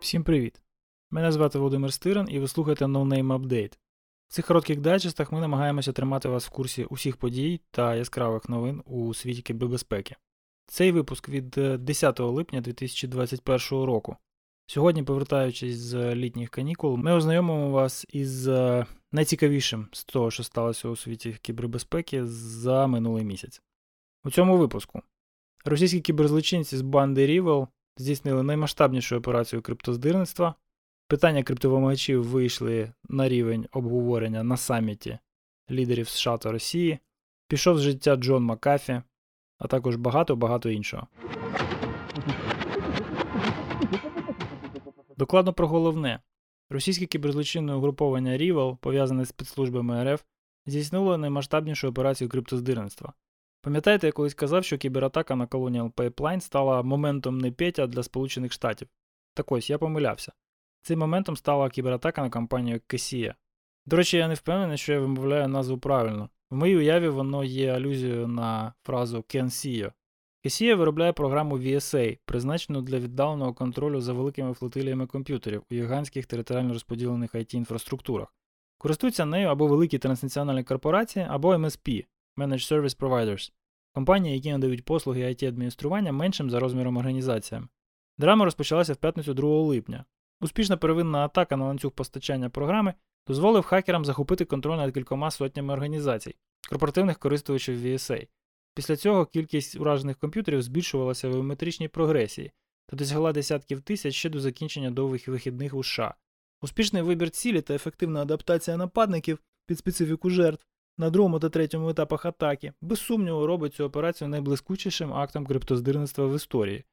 Всім привіт! Мене звати Володимир Стиран і ви слухаєте No Name Update. В цих коротких дайджестах ми намагаємося тримати вас в курсі усіх подій та яскравих новин у світі кібербезпеки. Цей випуск від 10 липня 2021 року. Сьогодні, повертаючись з літніх канікул, ми ознайомимо вас із найцікавішим з того, що сталося у світі кібербезпеки за минулий місяць. У цьому випуску російські кіберзлочинці з банди Рівел здійснили наймасштабнішу операцію криптоздирництва. Питання криптовимагачів вийшли на рівень обговорення на саміті лідерів США та Росії. Пішов з життя Джон Макафі, а також багато-багато іншого. Докладно про головне. Російське кіберзлочинне угруповання Rival, пов'язане з підслужбами РФ, здійснило наймасштабнішу операцію криптоздирництва. Пам'ятаєте, я колись казав, що кібератака на Colonial Pipeline стала моментом не Петя для Сполучених Штатів. Так ось, я помилявся. Цим моментом стала кібератака на компанію Кесія. До речі, я не впевнений, що я вимовляю назву правильно. В моїй уяві воно є алюзією на фразу Кенсіо. Кесія виробляє програму VSA, призначену для віддаленого контролю за великими флотиліями комп'ютерів у гігантських територіально розподілених it інфраструктурах. Користуються нею або великі транснаціональні корпорації, або MSP Managed Service Providers, компанії, які надають послуги it адміністрування меншим за розміром організаціям. Драма розпочалася в п'ятницю 2 липня. Успішна первинна атака на ланцюг постачання програми дозволив хакерам захопити контроль над кількома сотнями організацій, корпоративних користувачів VSA. Після цього кількість уражених комп'ютерів збільшувалася в геометричній прогресії та досягла десятків тисяч ще до закінчення довгих вихідних у США. Успішний вибір цілі та ефективна адаптація нападників під специфіку жертв на другому та третьому етапах атаки, без сумніву, робить цю операцію найблискучішим актом криптоздирництва в історії.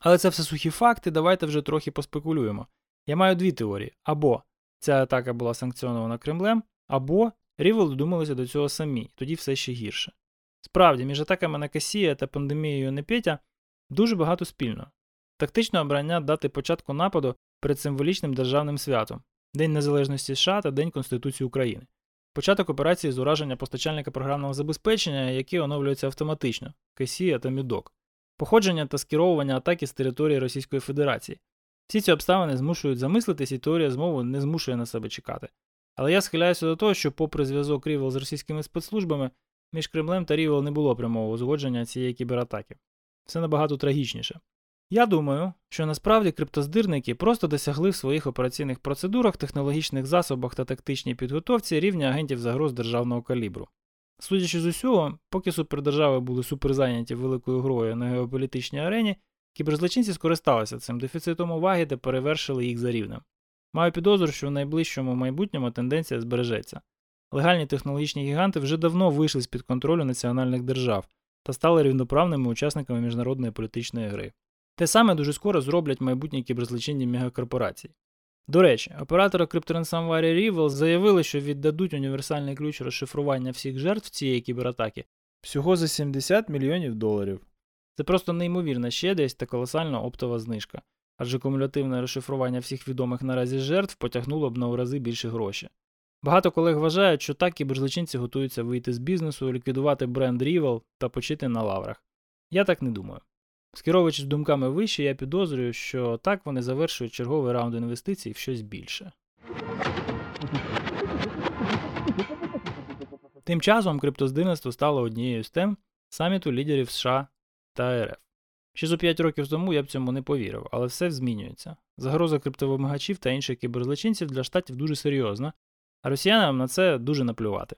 Але це все сухі факти, давайте вже трохи поспекулюємо. Я маю дві теорії: або ця атака була санкціонована Кремлем, або Рівел додумалися до цього самі, тоді все ще гірше. Справді, між атаками на Касія та пандемією Непетя дуже багато спільного. Тактичне обрання дати початку нападу перед символічним державним святом День Незалежності США та День Конституції України. Початок операції з ураження постачальника програмного забезпечення, які оновлюються автоматично Kaseya та M.E.Doc, походження та скеровування атаки з території Російської Федерації. Всі ці обставини змушують замислитись, і теорія змови не змушує на себе чекати. Але я схиляюся до того, що, попри зв'язок REvil з російськими спецслужбами, між Кремлем та REvil не було прямого узгодження цієї кібератаки. Все набагато трагічніше. Я думаю, що насправді криптоздирники просто досягли в своїх операційних процедурах, технологічних засобах та тактичній підготовці рівня агентів загроз державного калібру. Судячи з усього, поки супердержави були суперзайняті великою грою на геополітичній арені, кіберзлочинці скористалися цим дефіцитом уваги та перевершили їх за рівнем. Маю підозру, що в найближчому майбутньому тенденція збережеться. Легальні технологічні гіганти вже давно вийшли з під контролю національних держав та стали рівноправними учасниками міжнародної політичної гри. Те саме дуже скоро зроблять майбутні кіберзлочинні мегакорпорації. До речі, оператори CryptoRansomware Rival заявили, що віддадуть універсальний ключ розшифрування всіх жертв цієї кібератаки всього за 70 мільйонів доларів. Це просто неймовірна щедрість та колосальна оптова знижка, адже кумулятивне розшифрування всіх відомих наразі жертв потягнуло б на у рази більше гроші. Багато колег вважають, що так кіберзлочинці готуються вийти з бізнесу, ліквідувати бренд Rival та почити на лаврах. Я так не думаю. Скеровуючись думками вище, я підозрюю, що так вони завершують черговий раунд інвестицій в щось більше. Тим часом криптоздирництво стало однією з тем саміту лідерів США та РФ. Ще зо 5 років тому я б цьому не повірив, але все змінюється. Загроза криптовимагачів та інших кіберзлочинців для штатів дуже серйозна, а росіянам на це дуже наплювати.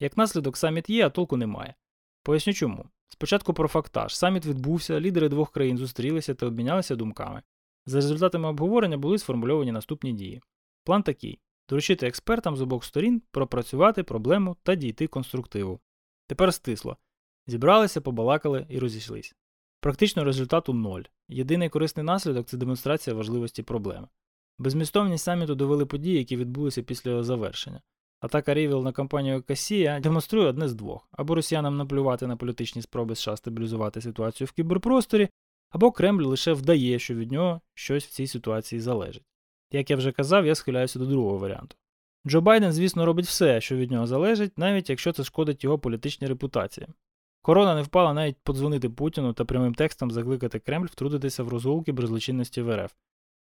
Як наслідок, саміт є, а толку немає. Поясню чому. Спочатку про фактаж. Саміт відбувся, лідери двох країн зустрілися та обмінялися думками. За результатами обговорення були сформульовані наступні дії. План такий: доручити експертам з обох сторін пропрацювати проблему та дійти конструктиву. Тепер стисло. Зібралися, побалакали і розійшлись. Практично результату ноль. Єдиний корисний наслідок це демонстрація важливості проблеми. Безмістовність саміту довели події, які відбулися після його завершення. Атака Рівіл на компанію Касія демонструє одне з двох: або росіянам наплювати на політичні спроби США стабілізувати ситуацію в кіберпросторі, або Кремль лише вдає, що від нього щось в цій ситуації залежить. Як я вже казав, я схиляюся до другого варіанту. Джо Байден, звісно, робить все, що від нього залежить, навіть якщо це шкодить його політичній репутації. Корона не впала навіть подзвонити Путіну та прямим текстом закликати Кремль втрутитися в розгулки беззлочинності в РФ.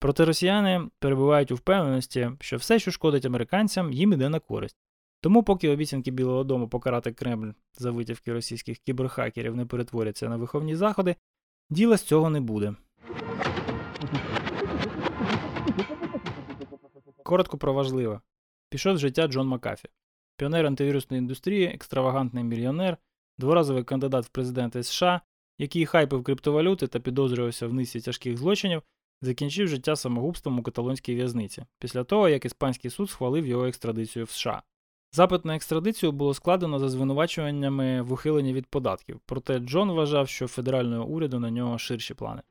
Проте росіяни перебувають у впевненості, що все, що шкодить американцям, їм іде на користь. Тому, поки обіцянки Білого Дому покарати Кремль за витівки російських кіберхакерів не перетворяться на виховні заходи, діла з цього не буде. Коротко про важливе. Пішов з життя Джон Макафі. Піонер антивірусної індустрії, екстравагантний мільйонер, дворазовий кандидат в президенти США, який хайпив криптовалюти та підозрювався в низці тяжких злочинів, закінчив життя самогубством у каталонській в'язниці, після того, як іспанський суд схвалив його екстрадицію в США. Запит на екстрадицію було складено за звинувачуваннями в ухиленні від податків, проте Джон вважав, що федерального уряду на нього ширші плани.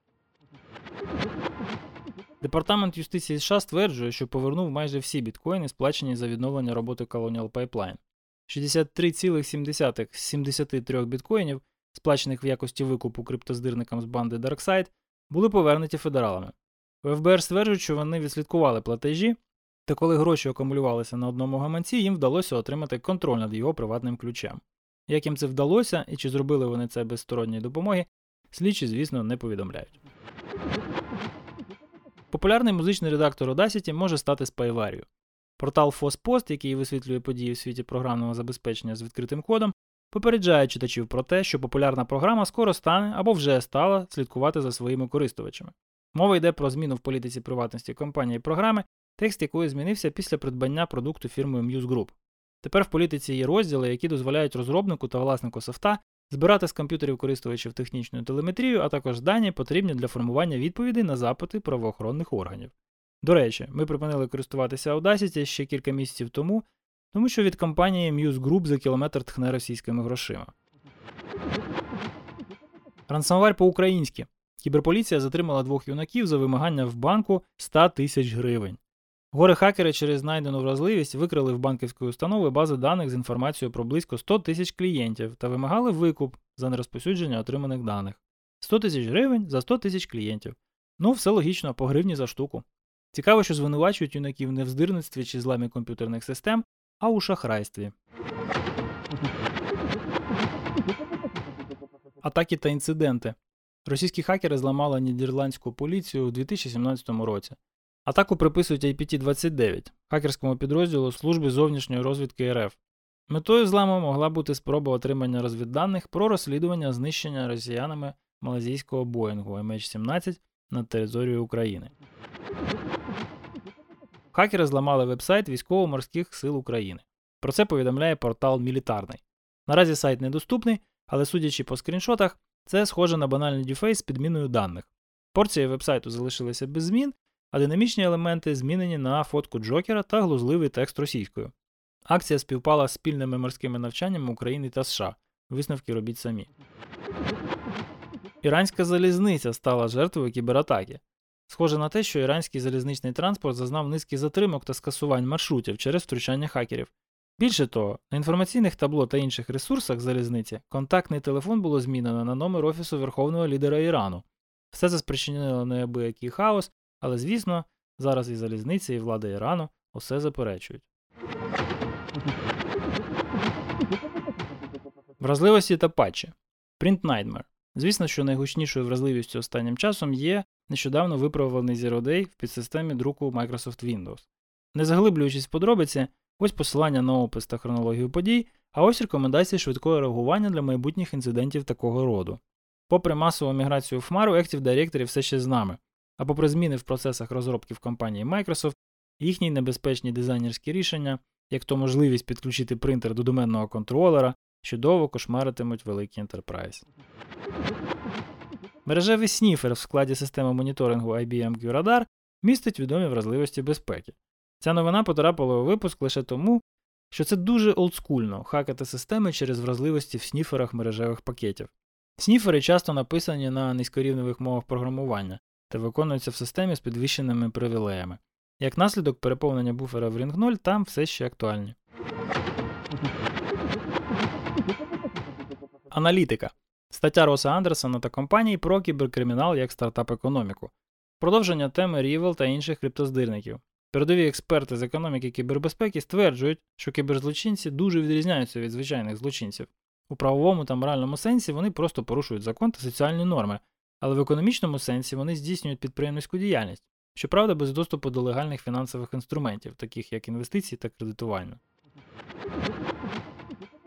Департамент юстиції США стверджує, що повернув майже всі біткоїни, сплачені за відновлення роботи Colonial Pipeline. 63,7 з 73 біткоїнів, сплачених в якості викупу криптоздирникам з банди DarkSide, були повернуті федералами. У ФБР стверджують, що вони відслідкували платежі, та коли гроші акумулювалися на одному гаманці, їм вдалося отримати контроль над його приватним ключем. Як їм це вдалося і чи зробили вони це без сторонньої допомоги, слідчі, звісно, не повідомляють. Популярний музичний редактор Audacity може стати спайварію. Портал FOSPost, який висвітлює події в світі програмного забезпечення з відкритим кодом, попереджає читачів про те, що популярна програма скоро стане або вже стала слідкувати за своїми користувачами. Мова йде про зміну в політиці приватності компанії програми, текст якої змінився після придбання продукту фірмою Muse Group. Тепер в політиці є розділи, які дозволяють розробнику та власнику софта збирати з комп'ютерів користувачів технічну телеметрію, а також дані, потрібні для формування відповідей на запити правоохоронних органів. До речі, ми припинили користуватися Audacity ще кілька місяців тому, тому що від компанії Muse Group за кілометр тхне російськими грошима. Рансамвар по-українськи. Кіберполіція затримала двох юнаків за вимагання в банку 100 тисяч гривень. Горе хакери через знайдену вразливість викрили в банківської установи бази даних з інформацією про близько 100 тисяч клієнтів та вимагали викуп за нерозпосюдження отриманих даних. 100 тисяч гривень за 100 тисяч клієнтів. Ну, все логічно, по гривні за штуку. Цікаво, що звинувачують юнаків не в здирництві чи зламі комп'ютерних систем, а у шахрайстві. Атаки та інциденти. Російські хакери зламали нідерландську поліцію у 2017 році. Атаку приписують IPT-29, хакерському підрозділу Служби зовнішньої розвідки РФ. Метою зламу могла бути спроба отримання розвідданих про розслідування знищення росіянами малазійського Боїнгу MH17 над територією України. Хакери зламали вебсайт Військово-морських сил України. Про це повідомляє портал Мілітарний. Наразі сайт недоступний, але судячи по скріншотах, це схоже на банальний дюфейс з підміною даних. Порції вебсайту залишилися без змін, а динамічні елементи змінені на фотку Джокера та глузливий текст російською. Акція співпала з спільними морськими навчаннями України та США. Висновки робіть самі. Іранська залізниця стала жертвою кібератаки. Схоже на те, що іранський залізничний транспорт зазнав низки затримок та скасувань маршрутів через втручання хакерів. Більше того, на інформаційних табло та інших ресурсах залізниці контактний телефон було змінено на номер Офісу Верховного лідера Ірану. Все це спричинило неабиякий хаос, але звісно, зараз і залізниця, і влада Ірану усе заперечують. Вразливості та патчі. Print Nightmare. Звісно, що найгучнішою вразливістю останнім часом є нещодавно виправлений Zero Day в підсистемі друку Microsoft Windows. Не заглиблюючись в подробиці, ось посилання на опис та хронологію подій, а ось рекомендації швидкого реагування для майбутніх інцидентів такого роду. Попри масову міграцію в Хмару, Active Directory все ще з нами, а попри зміни в процесах розробки в компанії Microsoft, їхні небезпечні дизайнерські рішення, як то можливість підключити принтер до доменного контролера, чудово кошмаритимуть великий Enterprise. Мережевий сніфер в складі системи моніторингу IBM QRadar містить відомі вразливості безпеки. Ця новина потрапила у випуск лише тому, що це дуже олдскульно хакати системи через вразливості в сніферах мережевих пакетів. Сніфери часто написані на низькорівневих мовах програмування та виконуються в системі з підвищеними привілеями. Як наслідок переповнення буфера в Ring 0 там все ще актуальні. Аналітика. Стаття Роса Андерсона та компанії про кіберкримінал як стартап-економіку. Продовження теми Рівел та інших криптоздирників. Передові експерти з економіки кібербезпеки стверджують, що кіберзлочинці дуже відрізняються від звичайних злочинців. У правовому та моральному сенсі вони просто порушують закон та соціальні норми, але в економічному сенсі вони здійснюють підприємницьку діяльність, щоправда, без доступу до легальних фінансових інструментів, таких як інвестиції та кредитування.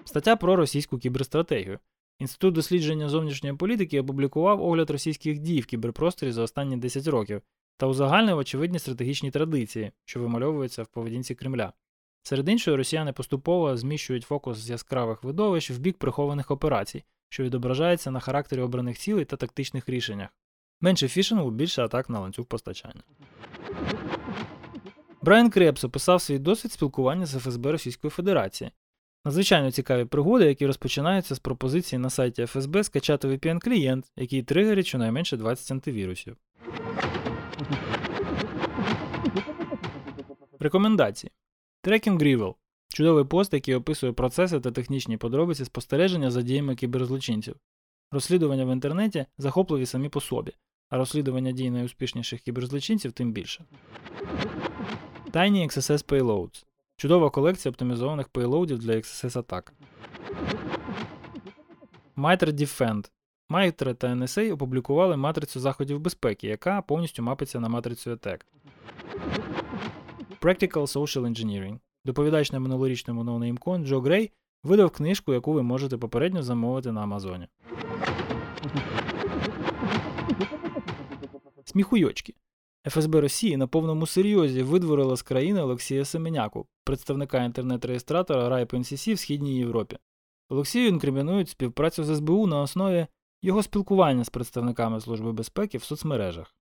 Стаття про російську кіберстратегію. Інститут дослідження зовнішньої політики опублікував огляд російських дій в кіберпросторі за останні 10 років та узагальнив очевидні стратегічні традиції, що вимальовуються в поведінці Кремля. Серед іншого, росіяни поступово зміщують фокус з яскравих видовищ в бік прихованих операцій, що відображається на характері обраних цілей та тактичних рішеннях. Менше фішингу, більше атак на ланцюг постачання. Браян Кребс описав свій досвід спілкування з ФСБ Російської Федерації. Надзвичайно цікаві пригоди, які розпочинаються з пропозиції на сайті ФСБ скачати VPN-клієнт, який тригерить щонайменше 20 антивірусів. Рекомендації. Tracking REvil чудовий пост, який описує процеси та технічні подробиці спостереження за діями кіберзлочинців. Розслідування в інтернеті захопливі самі по собі, а розслідування дій найуспішніших кіберзлочинців тим більше. Tiny XSS Payloads чудова колекція оптимізованих пейлоудів для XSS атак. Mitre Defend Mitre та NSA опублікували матрицю заходів безпеки, яка повністю мапиться на матрицю ATAC. Practical Social Engineering Доповідач на минулорічному NoNameCon Джо Грей видав книжку, яку ви можете попередньо замовити на Амазоні. Сміхуйочки. ФСБ Росії на повному серйозі видворила з країни Олексія Семеняку, представника інтернет-реєстратора RIPE-NCC в Східній Європі. Олексію інкримінують співпрацю з СБУ на основі його спілкування з представниками Служби безпеки в соцмережах.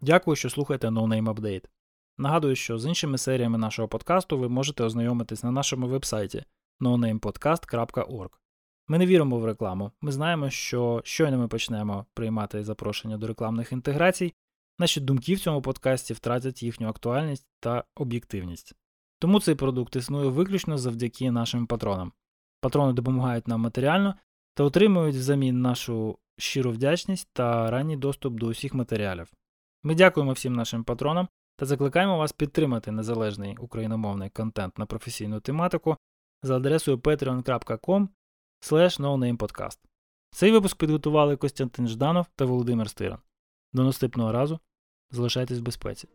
Дякую, що слухаєте No Name Update. Нагадую, що з іншими серіями нашого подкасту ви можете ознайомитись на нашому вебсайті nonamepodcast.org. Ми не віримо в рекламу. Ми знаємо, що щойно ми почнемо приймати запрошення до рекламних інтеграцій, наші думки в цьому подкасті втратять їхню актуальність та об'єктивність. Тому цей продукт існує виключно завдяки нашим патронам. Патрони допомагають нам матеріально та отримують взамін нашу щиру вдячність та ранній доступ до усіх матеріалів. Ми дякуємо всім нашим патронам та закликаємо вас підтримати незалежний україномовний контент на професійну тематику за адресою patreon.com podcast. Цей випуск підготували Костянтин Жданов та Володимир Стиран. До наступного разу залишайтесь в безпеці.